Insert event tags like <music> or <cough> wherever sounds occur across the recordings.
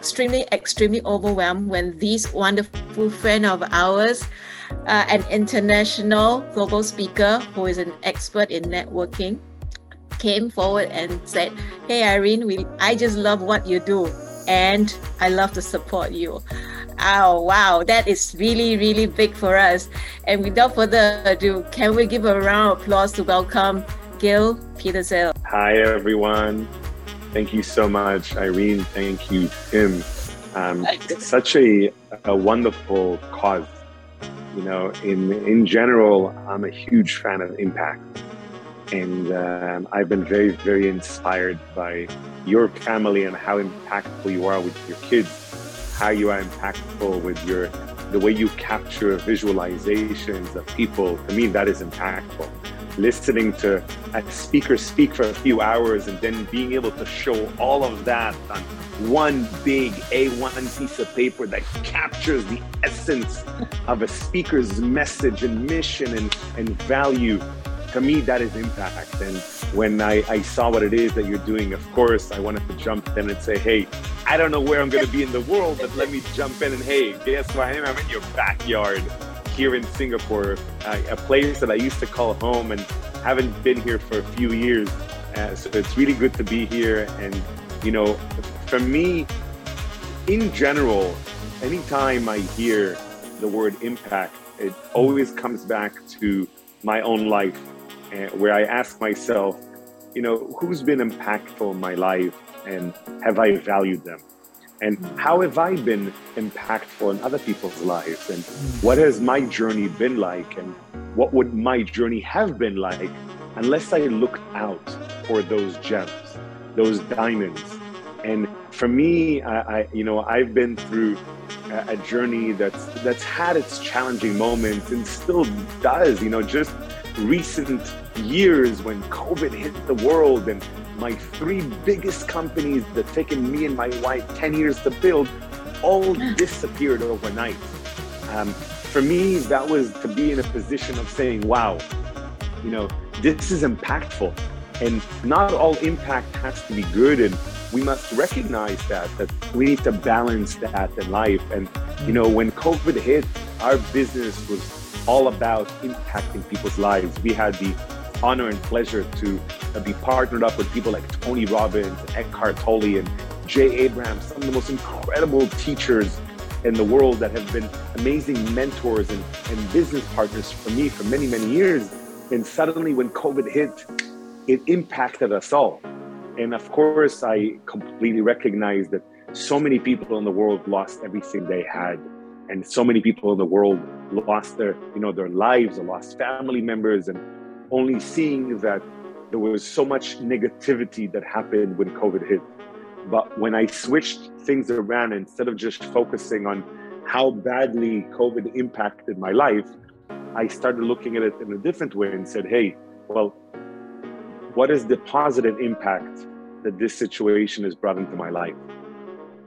extremely, extremely overwhelmed when this wonderful friend of ours, uh, an international global speaker who is an expert in networking, came forward and said, Hey, Irene, we, I just love what you do and I love to support you. Oh, wow, that is really, really big for us. And without further ado, can we give a round of applause to welcome Gil Petersil? Hi, everyone. Thank you so much, Irene. Thank you, Tim. Um, such a, a wonderful cause. You know, in in general, I'm a huge fan of impact, and um, I've been very, very inspired by your family and how impactful you are with your kids, how you are impactful with your the way you capture visualizations of people. To me, that is impactful listening to a speaker speak for a few hours and then being able to show all of that on one big A1 piece of paper that captures the essence of a speaker's message and mission and, and value. To me, that is impact. And when I, I saw what it is that you're doing, of course, I wanted to jump in and say, hey, I don't know where I'm going to be in the world, but let me jump in and hey, guess am? I'm in your backyard here in Singapore, a place that I used to call home and haven't been here for a few years. Uh, so it's really good to be here. And, you know, for me, in general, anytime I hear the word impact, it always comes back to my own life, uh, where I ask myself, you know, who's been impactful in my life and have I valued them? And how have I been impactful in other people's lives and what has my journey been like and what would my journey have been like unless I looked out for those gems, those diamonds. And for me, I, I you know, I've been through a, a journey that's that's had its challenging moments and still does. You know, just recent years when COVID hit the world and my three biggest companies that taken me and my wife 10 years to build all <laughs> disappeared overnight. Um, for me, that was to be in a position of saying, wow, you know, this is impactful. And not all impact has to be good. And we must recognize that, that we need to balance that in life. And, you know, when COVID hit, our business was all about impacting people's lives. We had the honor and pleasure to uh, be partnered up with people like Tony Robbins and Eckhart Tolle and Jay Abraham, some of the most incredible teachers in the world that have been amazing mentors and, and business partners for me for many, many years. And suddenly, when COVID hit, it impacted us all. And of course, I completely recognize that so many people in the world lost everything they had. And so many people in the world lost their, you know, their lives, or lost family members, and only seeing that there was so much negativity that happened when COVID hit. But when I switched things around, instead of just focusing on how badly COVID impacted my life, I started looking at it in a different way and said, hey, well, what is the positive impact that this situation has brought into my life?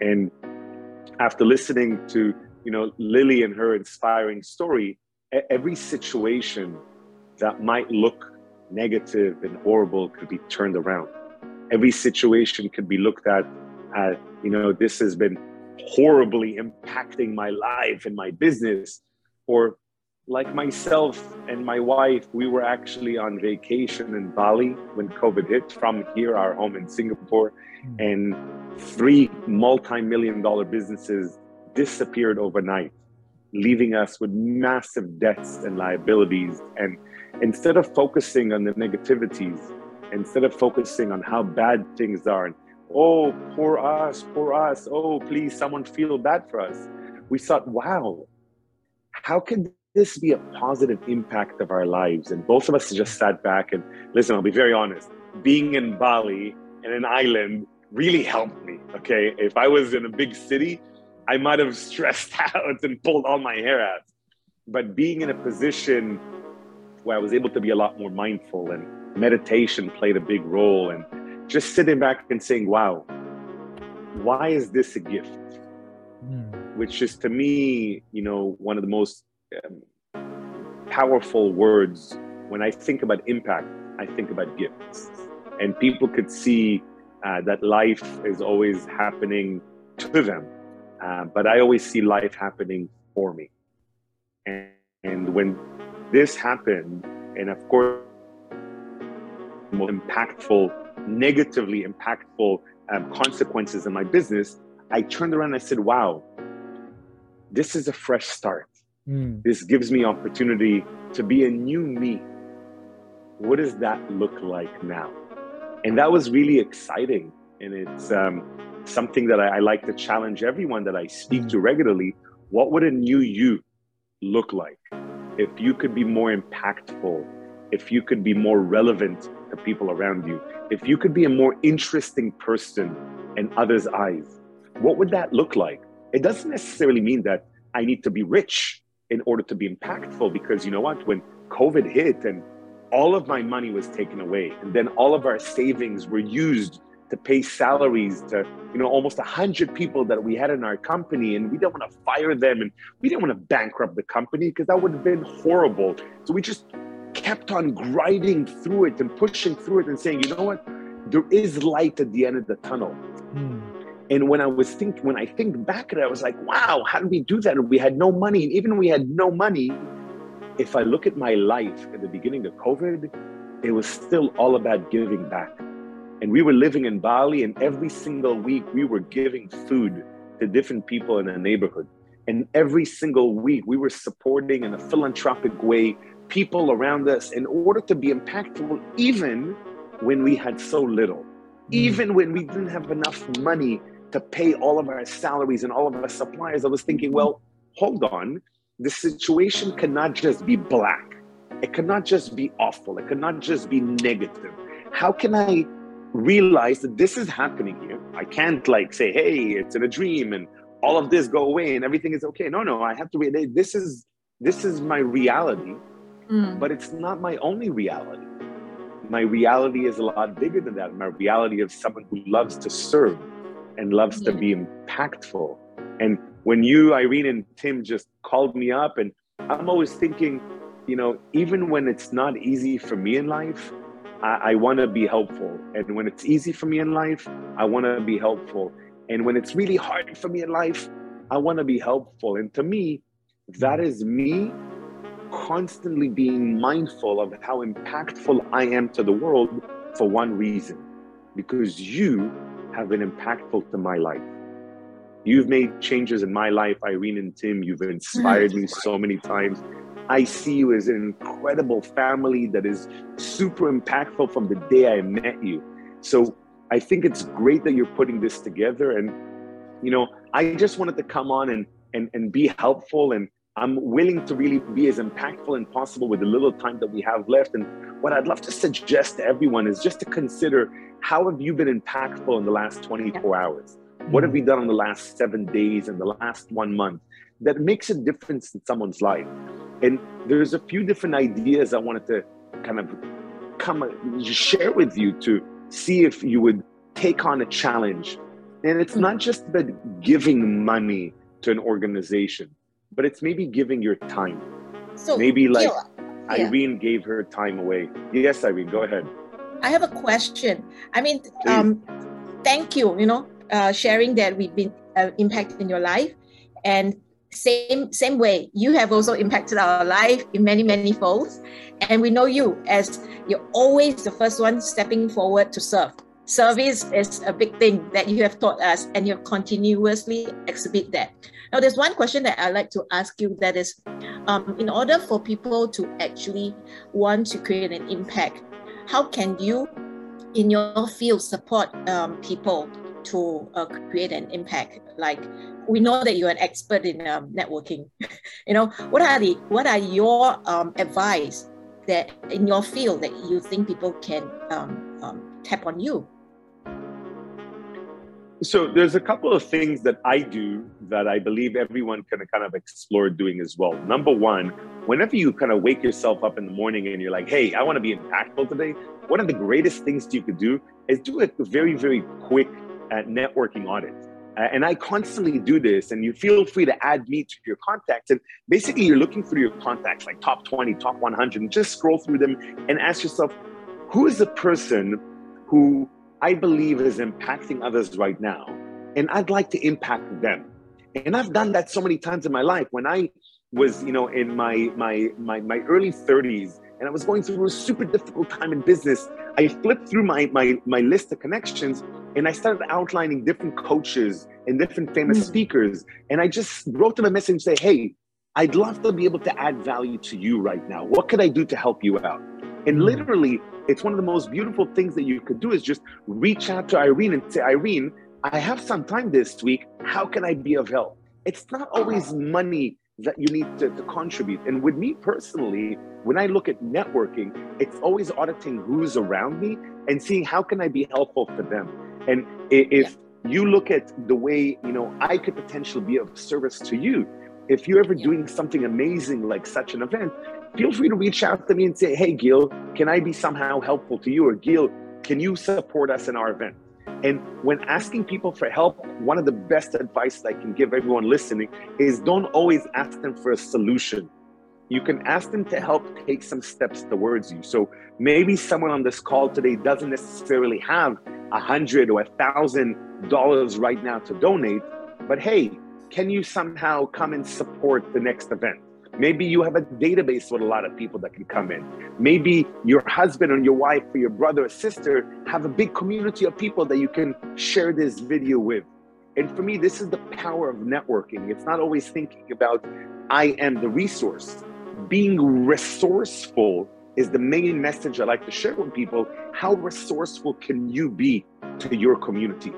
And after listening to, you know, Lily and her inspiring story, every situation that might look negative and horrible could be turned around. Every situation could be looked at as, you know, this has been horribly impacting my life and my business. Or like myself and my wife, we were actually on vacation in Bali when COVID hit from here, our home in Singapore, hmm. and three multi million dollar businesses disappeared overnight, leaving us with massive debts and liabilities. And instead of focusing on the negativities, instead of focusing on how bad things are, and oh, poor us, poor us, oh, please, someone feel bad for us, we thought, wow, how can this be a positive impact of our lives? And both of us just sat back and listen, I'll be very honest, being in Bali in an island really helped me. Okay. If I was in a big city, I might have <laughs> stressed out and pulled all my hair out. But being in a position where I was able to be a lot more mindful and meditation played a big role and just sitting back and saying, wow, why is this a gift? Mm. Which is to me, you know, one of the most um, powerful words. When I think about impact, I think about gifts. And people could see uh, that life is always happening to them, uh, but I always see life happening for me. And, and when this happened, and of course, more impactful, negatively impactful um, consequences in my business, I turned around and I said, wow, this is a fresh start. Mm. This gives me opportunity to be a new me. What does that look like now? And that was really exciting. And it's um, something that I, I, like to challenge everyone that I speak to regularly. What would a new you look like if you could be more impactful, if you could be more relevant to people around you, if you could be a more interesting person in others' eyes? What would that look like? It doesn't necessarily mean that I need to be rich in order to be impactful because you know what? When COVID hit and all of my money was taken away, and then all of our savings were used to pay salaries to you know almost 100 people that we had in our company and we didn't want to fire them and we didn't want to bankrupt the company because that would have been horrible. So we just kept on grinding through it and pushing through it and saying you know what? There is light at the end of the tunnel. Mm. and when i was think when i think back at it i was like wow how did we do that? And we had no money. And even we had no money if i look at my life at the beginning of covid it was still all about giving back and we were living in Bali, and every single week we were giving food to different people in the neighborhood. And every single week we were supporting in a philanthropic way people around us in order to be impactful, even when we had so little, mm. even when we didn't have enough money to pay all of our salaries and all of our suppliers. I was thinking, well, hold on, the situation cannot just be black. It cannot just be awful. It cannot just be negative. How can I realize that this is happening here. I can't like say, hey, it's in a dream and all of this go away and everything is okay. No, no, I have to realize this is this is my reality, mm. but it's not my only reality. My reality is a lot bigger than that. My reality of someone who loves to serve and loves yeah. to be impactful. And when you, Irene, and Tim just called me up, and I'm always thinking, you know, even when it's not easy for me in life, I, I want to be helpful. And when it's easy for me in life, I want to be helpful. And when it's really hard for me in life, I want to be helpful. And to me, that is me constantly being mindful of how impactful I am to the world for one reason because you have been impactful to my life. You've made changes in my life, Irene and Tim. You've inspired me so many times. I see you as an incredible family that is super impactful from the day I met you. So I think it's great that you're putting this together. And, you know, I just wanted to come on and, and, and be helpful. And I'm willing to really be as impactful as possible with the little time that we have left. And what I'd love to suggest to everyone is just to consider how have you been impactful in the last 24 hours? What have mm-hmm. you done in the last seven days and the last one month that makes a difference in someone's life? And there's a few different ideas I wanted to kind of come share with you to see if you would take on a challenge. And it's not just about giving money to an organization, but it's maybe giving your time. So maybe like yeah. Irene gave her time away. Yes, Irene, go ahead. I have a question. I mean, um, thank you, you know, uh, sharing that we've been uh, impacted in your life. And same same way. You have also impacted our life in many many folds. And we know you as you're always the first one stepping forward to serve. Service is a big thing that you have taught us and you continuously exhibit that. Now there's one question that i'd like to ask you that is um, in order for people to actually want to create an impact how can you in your field support um, people to uh, create an impact. Like we know that you're an expert in um, networking. <laughs> You know what are the what are your um, advice that in your field that you think people can um, um, tap on you? So there's a couple of things that i do that i believe everyone can kind of explore doing as well. Number one whenever you kind of wake yourself up in the morning and you're like hey i want to be impactful today one of the greatest things you could do is do a very very quick uh, networking audit uh, and I constantly do this, and you feel free to add me to your contacts. And basically, you're looking through your contacts, like top 20, top 100, and just scroll through them and ask yourself, who is the person who I believe is impacting others right now and I'd like to impact them. And I've done that so many times in my life. When I was, you know, in my my my, my early 30s and I was going through a super difficult time in business, I flipped through my my my list of connections and I started outlining different coaches and different famous mm. speakers. And I just wrote them a message say, hey, I'd love to be able to add value to you right now. What could I do to help you out? And mm. literally, it's one of the most beautiful things that you could do is just reach out to Irene and say, Irene, I have some time this week. How can I be of help? It's not always money that you need to, to contribute. And with me personally, when I look at networking, it's always auditing who's around me and seeing how can I be helpful for them. And if yeah. you look at the way, you know, I could potentially be of service to you, if you're ever doing something amazing like such an event, feel free to reach out to me and say, hey, Gil, can I be somehow helpful to you? Or Gil, can you support us in our event? And when asking people for help, one of the best advice I can give everyone listening is don't always ask them for a solution. You can ask them to help take some steps towards you. So maybe someone on this call today doesn't necessarily have a hundred or a thousand dollars right now to donate, but hey, can you somehow come and support the next event? Maybe you have a database with a lot of people that can come in. Maybe your husband or your wife or your brother or sister have a big community of people that you can share this video with. And for me, this is the power of networking. It's not always thinking about, I am the resource. Being resourceful is the main message I like to share with people. How resourceful can you be to your community?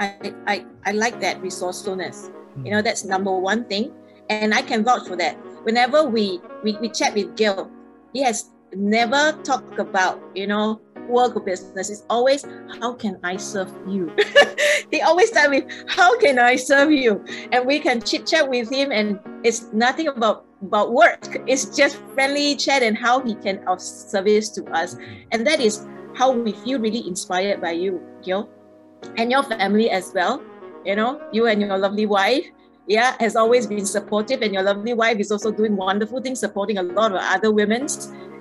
I, I, I like that resourcefulness. You know, hmm. that's number one thing. And I can vouch for that. Whenever we, we, we chat with Gil, he has never talked about, you know, work or business. It's always, how can I serve you? <laughs> they always start with, how can I serve you? And we can chit chat with him and it's nothing about about work. It's just friendly chat and how he can of service to us. Mm-hmm. And that is how we feel really inspired by you, Gil, and your family as well. You know, you and your lovely wife yeah, has always been supportive, and your lovely wife is also doing wonderful things, supporting a lot of other women.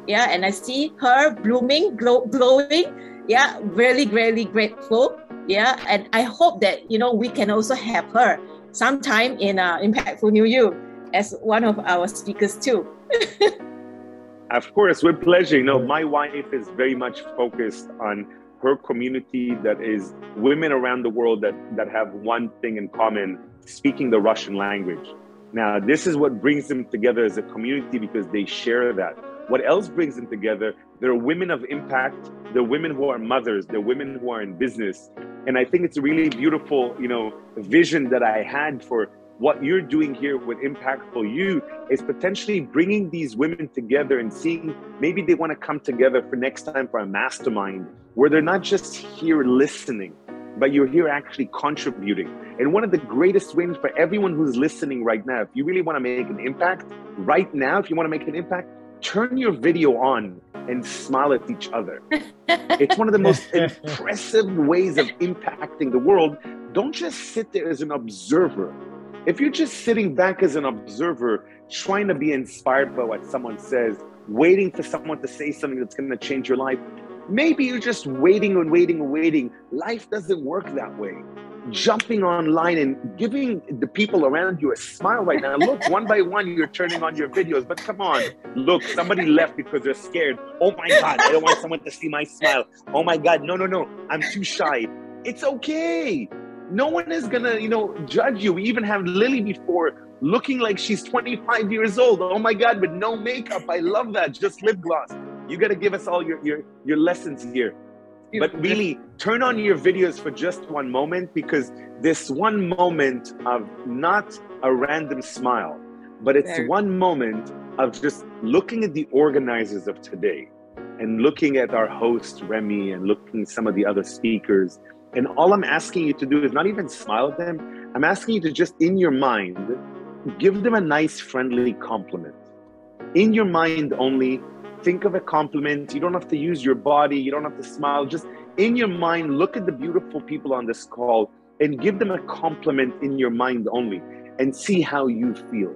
Yeah, and I see her blooming, glow, glowing. Yeah, really, really grateful. Yeah, and I hope that you know we can also have her sometime in uh, Impactful New You as one of our speakers too. <laughs> of course, with pleasure. You know, my wife is very much focused on her community that is women around the world that that have one thing in common speaking the Russian language. Now, this is what brings them together as a community because they share that. What else brings them together? They're women of impact. They're women who are mothers. They're women who are in business. And I think it's a really beautiful, you know, vision that I had for what you're doing here with Impactful You is potentially bringing these women together and seeing maybe they want to come together for next time for a mastermind where they're not just here listening, but you're here actually contributing. And one of the greatest wins for everyone who's listening right now, if you really want to make an impact right now, if you want to make an impact, turn your video on and smile at each other. it's one of the most <laughs> impressive ways of impacting the world. Don't just sit there as an observer. If you're just sitting back as an observer, trying to be inspired by what someone says, waiting for someone to say something that's going to change your life, Maybe you're just waiting and waiting and waiting. Life doesn't work that way. Jumping online and giving the people around you a smile right now. Look, one by one, you're turning on your videos. But come on, look, somebody left because they're scared. Oh my God, I don't want someone to see my smile. Oh my God, no, no, no, I'm too shy. It's okay. No one is gonna, you know, judge you. We even have Lily before looking like she's 25 years old. Oh my God, with no makeup. I love that. Just lip gloss. You got to give us all your, your, your lessons here. But really, turn on your videos for just one moment because this one moment of not a random smile, but it's there. one moment of just looking at the organizers of today and looking at our host, Remy, and looking at some of the other speakers. And all I'm asking you to do is not even smile at them. I'm asking you to just in your mind, give them a nice, friendly compliment. In your mind only, think of a compliment. You don't have to use your body, you don't have to smile. Just in your mind, look at the beautiful people on this call and give them a compliment in your mind only and see how you feel.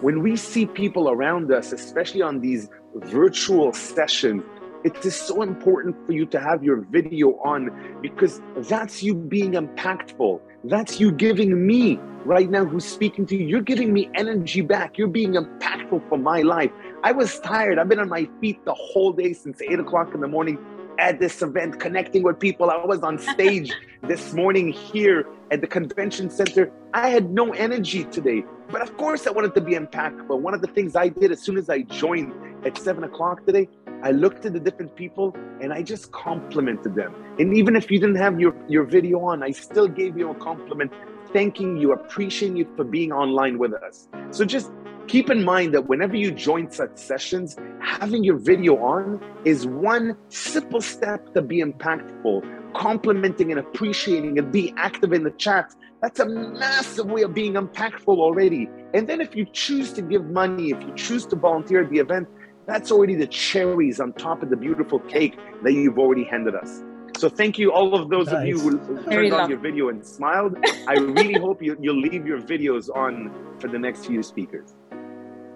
When we see people around us, especially on these virtual sessions, it is so important for you to have your video on because that's you being impactful. That's you giving me right now who's speaking to you. You're giving me energy back. You're being impactful for my life. I was tired. I've been on my feet the whole day since eight o'clock in the morning at this event, connecting with people. I was on stage <laughs> this morning here at the convention center. I had no energy today, but of course I wanted to be impactful. One of the things I did as soon as I joined at seven o'clock today, I looked at the different people and I just complimented them. And even if you didn't have your, your video on, I still gave you a compliment, thanking you, appreciating you for being online with us. So just keep in mind that whenever you join such sessions, having your video on is one simple step to be impactful. Complimenting and appreciating and be active in the chat. That's a massive way of being impactful already. And then if you choose to give money, if you choose to volunteer at the event, that's already the cherries on top of the beautiful cake that you've already handed us. So thank you, all of those nice. of you who turned on your video and smiled. I really <laughs> hope you, you'll leave your videos on for the next few speakers.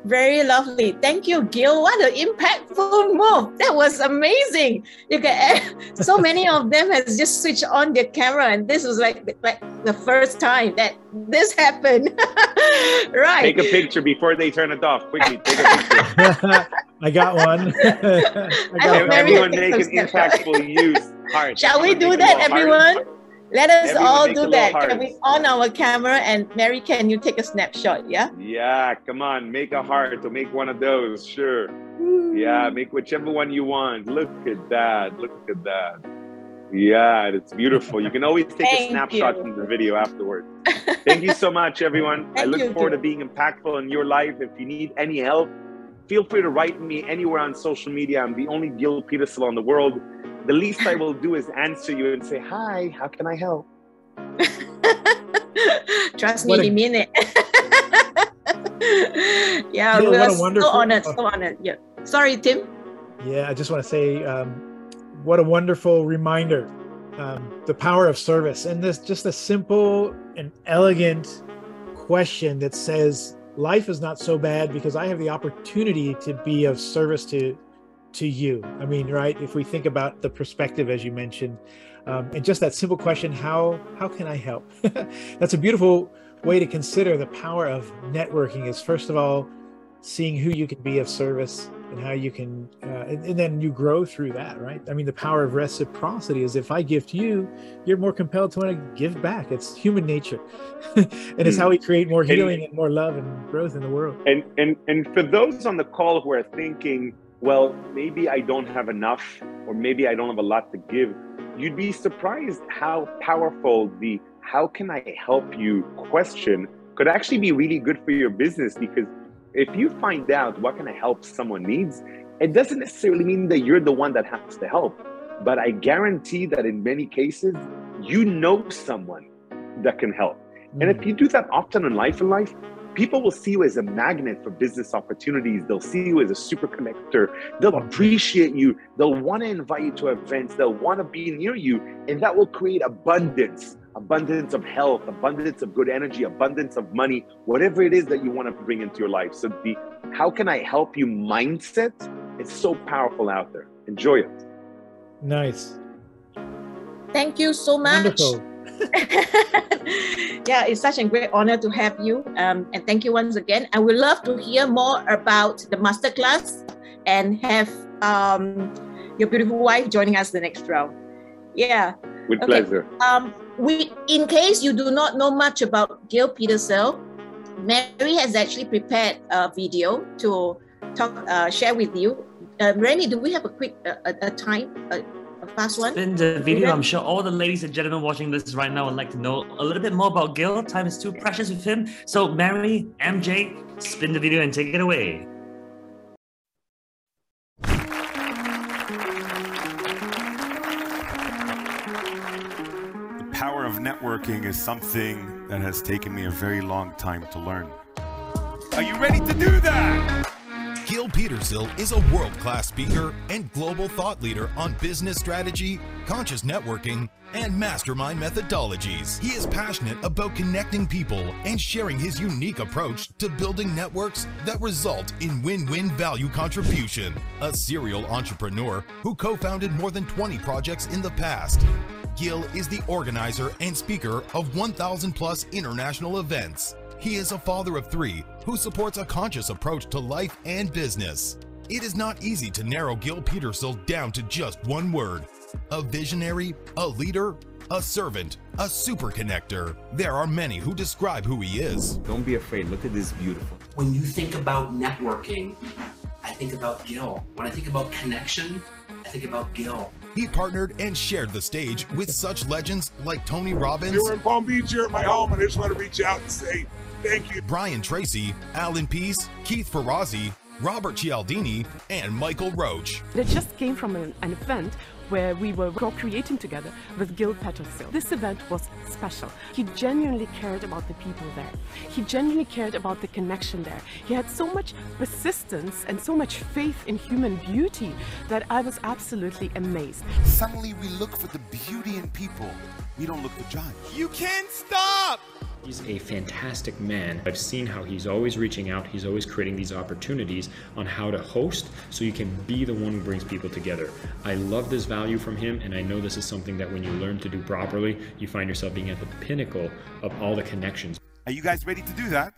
Very lovely. Thank you, Gil. What an impactful move. That was amazing. You can <laughs> so many of them has just switched on their camera, and this was like like the first time that this <laughs> happened. <laughs> right. Take a picture before they turn it off. Quickly, take a picture. I got one. I got Everyone make an impactful use. Heart. Shall we do that, everyone? Heart. Let us Everyone all do that. Can we on our camera and Mary, can you take a snapshot? Yeah. Yeah, come on, make a heart or make one of those. Sure. Ooh. Yeah, make whichever one you want. Look at that. Look at that. Yeah, it's beautiful. You can always take a snapshot you. from the video afterwards. <laughs> Thank you so much, everyone. I look forward to being impactful in your life. If you need any help, feel free to write me anywhere on social media. I'm the only Gil Petersil in the world the least I will do is answer you and say, Hi, how can I help? <laughs> Trust me, he mean it. yeah, we are so honored, so honored. Yeah. Sorry, Tim. Yeah, I just want to say um, what a wonderful reminder. Um, the power of service and this just a simple and elegant question that says life is not so bad because I have the opportunity to be of service to to you? I mean, right? If we think about the perspective, as you mentioned, um, and just that simple question, how how can I help? <laughs> That's a beautiful way to consider the power of networking. Is first of all seeing who you can be of service and how you can, uh, and, and, then you grow through that, right? I mean, the power of reciprocity is if I give to you, you're more compelled to want to give back. It's human nature, <laughs> and it's how we create more healing and, and more love and growth in the world. And and and for those on the call who are thinking well, maybe I don't have enough, or maybe I don't have a lot to give, you'd be surprised how powerful the how can I help you question could actually be really good for your business because if you find out what can I help someone needs, it doesn't necessarily mean that you're the one that has to help. But I guarantee that in many cases, you know someone that can help. And if mm. you do that often in life in life, people will see you as a magnet for business opportunities. They'll see you as a super connector. They'll appreciate you. They'll want to invite you to events. They'll want to be near you. And that will create abundance abundance of health, abundance of good energy, abundance of money, whatever it is that you want to bring into your life. So, the how can I help you mindset is so powerful out there. Enjoy it. Nice. Thank you so much. Wonderful. <laughs> yeah, it's such a great honor to have you. Um, and thank you once again. I would love to hear more about the masterclass and have um, your beautiful wife joining us the next round. Yeah. With okay. pleasure. Um, we, in case you do not know much about Gil Petersil, Mary has actually prepared a video to talk, uh, share with you. Uh, Randy, do we have a quick uh, a, a time? Uh, fast one. Spin the video. I'm sure all the ladies and gentlemen watching this right now would like to know a little bit more about Gil. Time is too precious with him. So, Mary, MJ, spin the video and take it away. The power of networking is something that has taken me a very long time to learn. Are you ready to do that? Gil Petersil is a world class speaker and global thought leader on business strategy, conscious networking, and mastermind methodologies. He is passionate about connecting people and sharing his unique approach to building networks that result in win win value contribution. A serial entrepreneur who co founded more than 20 projects in the past. Gil is the organizer and speaker of 1,000 plus international events. He is a father of three who supports a conscious approach to life and business. It is not easy to narrow Gil Petersil down to just one word a visionary, a leader, a servant, a super connector. There are many who describe who he is. Don't be afraid. Look at this beautiful. When you think about networking, I think about Gil. When I think about connection, I think about Gil. He partnered and shared the stage with such legends like Tony Robbins. We're in Palm Beach here at my home, and I just want to reach out and say thank you. Brian Tracy, Allan Pease, Keith Ferrazzi, Robert Cialdini, and Michael Roach. It just came from an, an event where we were co-creating together with Gil Petersil. This event was special. He genuinely cared about the people there. He genuinely cared about the connection there. He had so much persistence and so much faith in human beauty that I was absolutely amazed. Suddenly we look for the beauty in people. We don't look for judge. You can't stop! He's a fantastic man. I've seen how he's always reaching out, he's always creating these opportunities on how to host so you can be the one who brings people together. I love this value from him, and I know this is something that when you learn to do properly, you find yourself being at the pinnacle of all the connections. Are you guys ready to do that?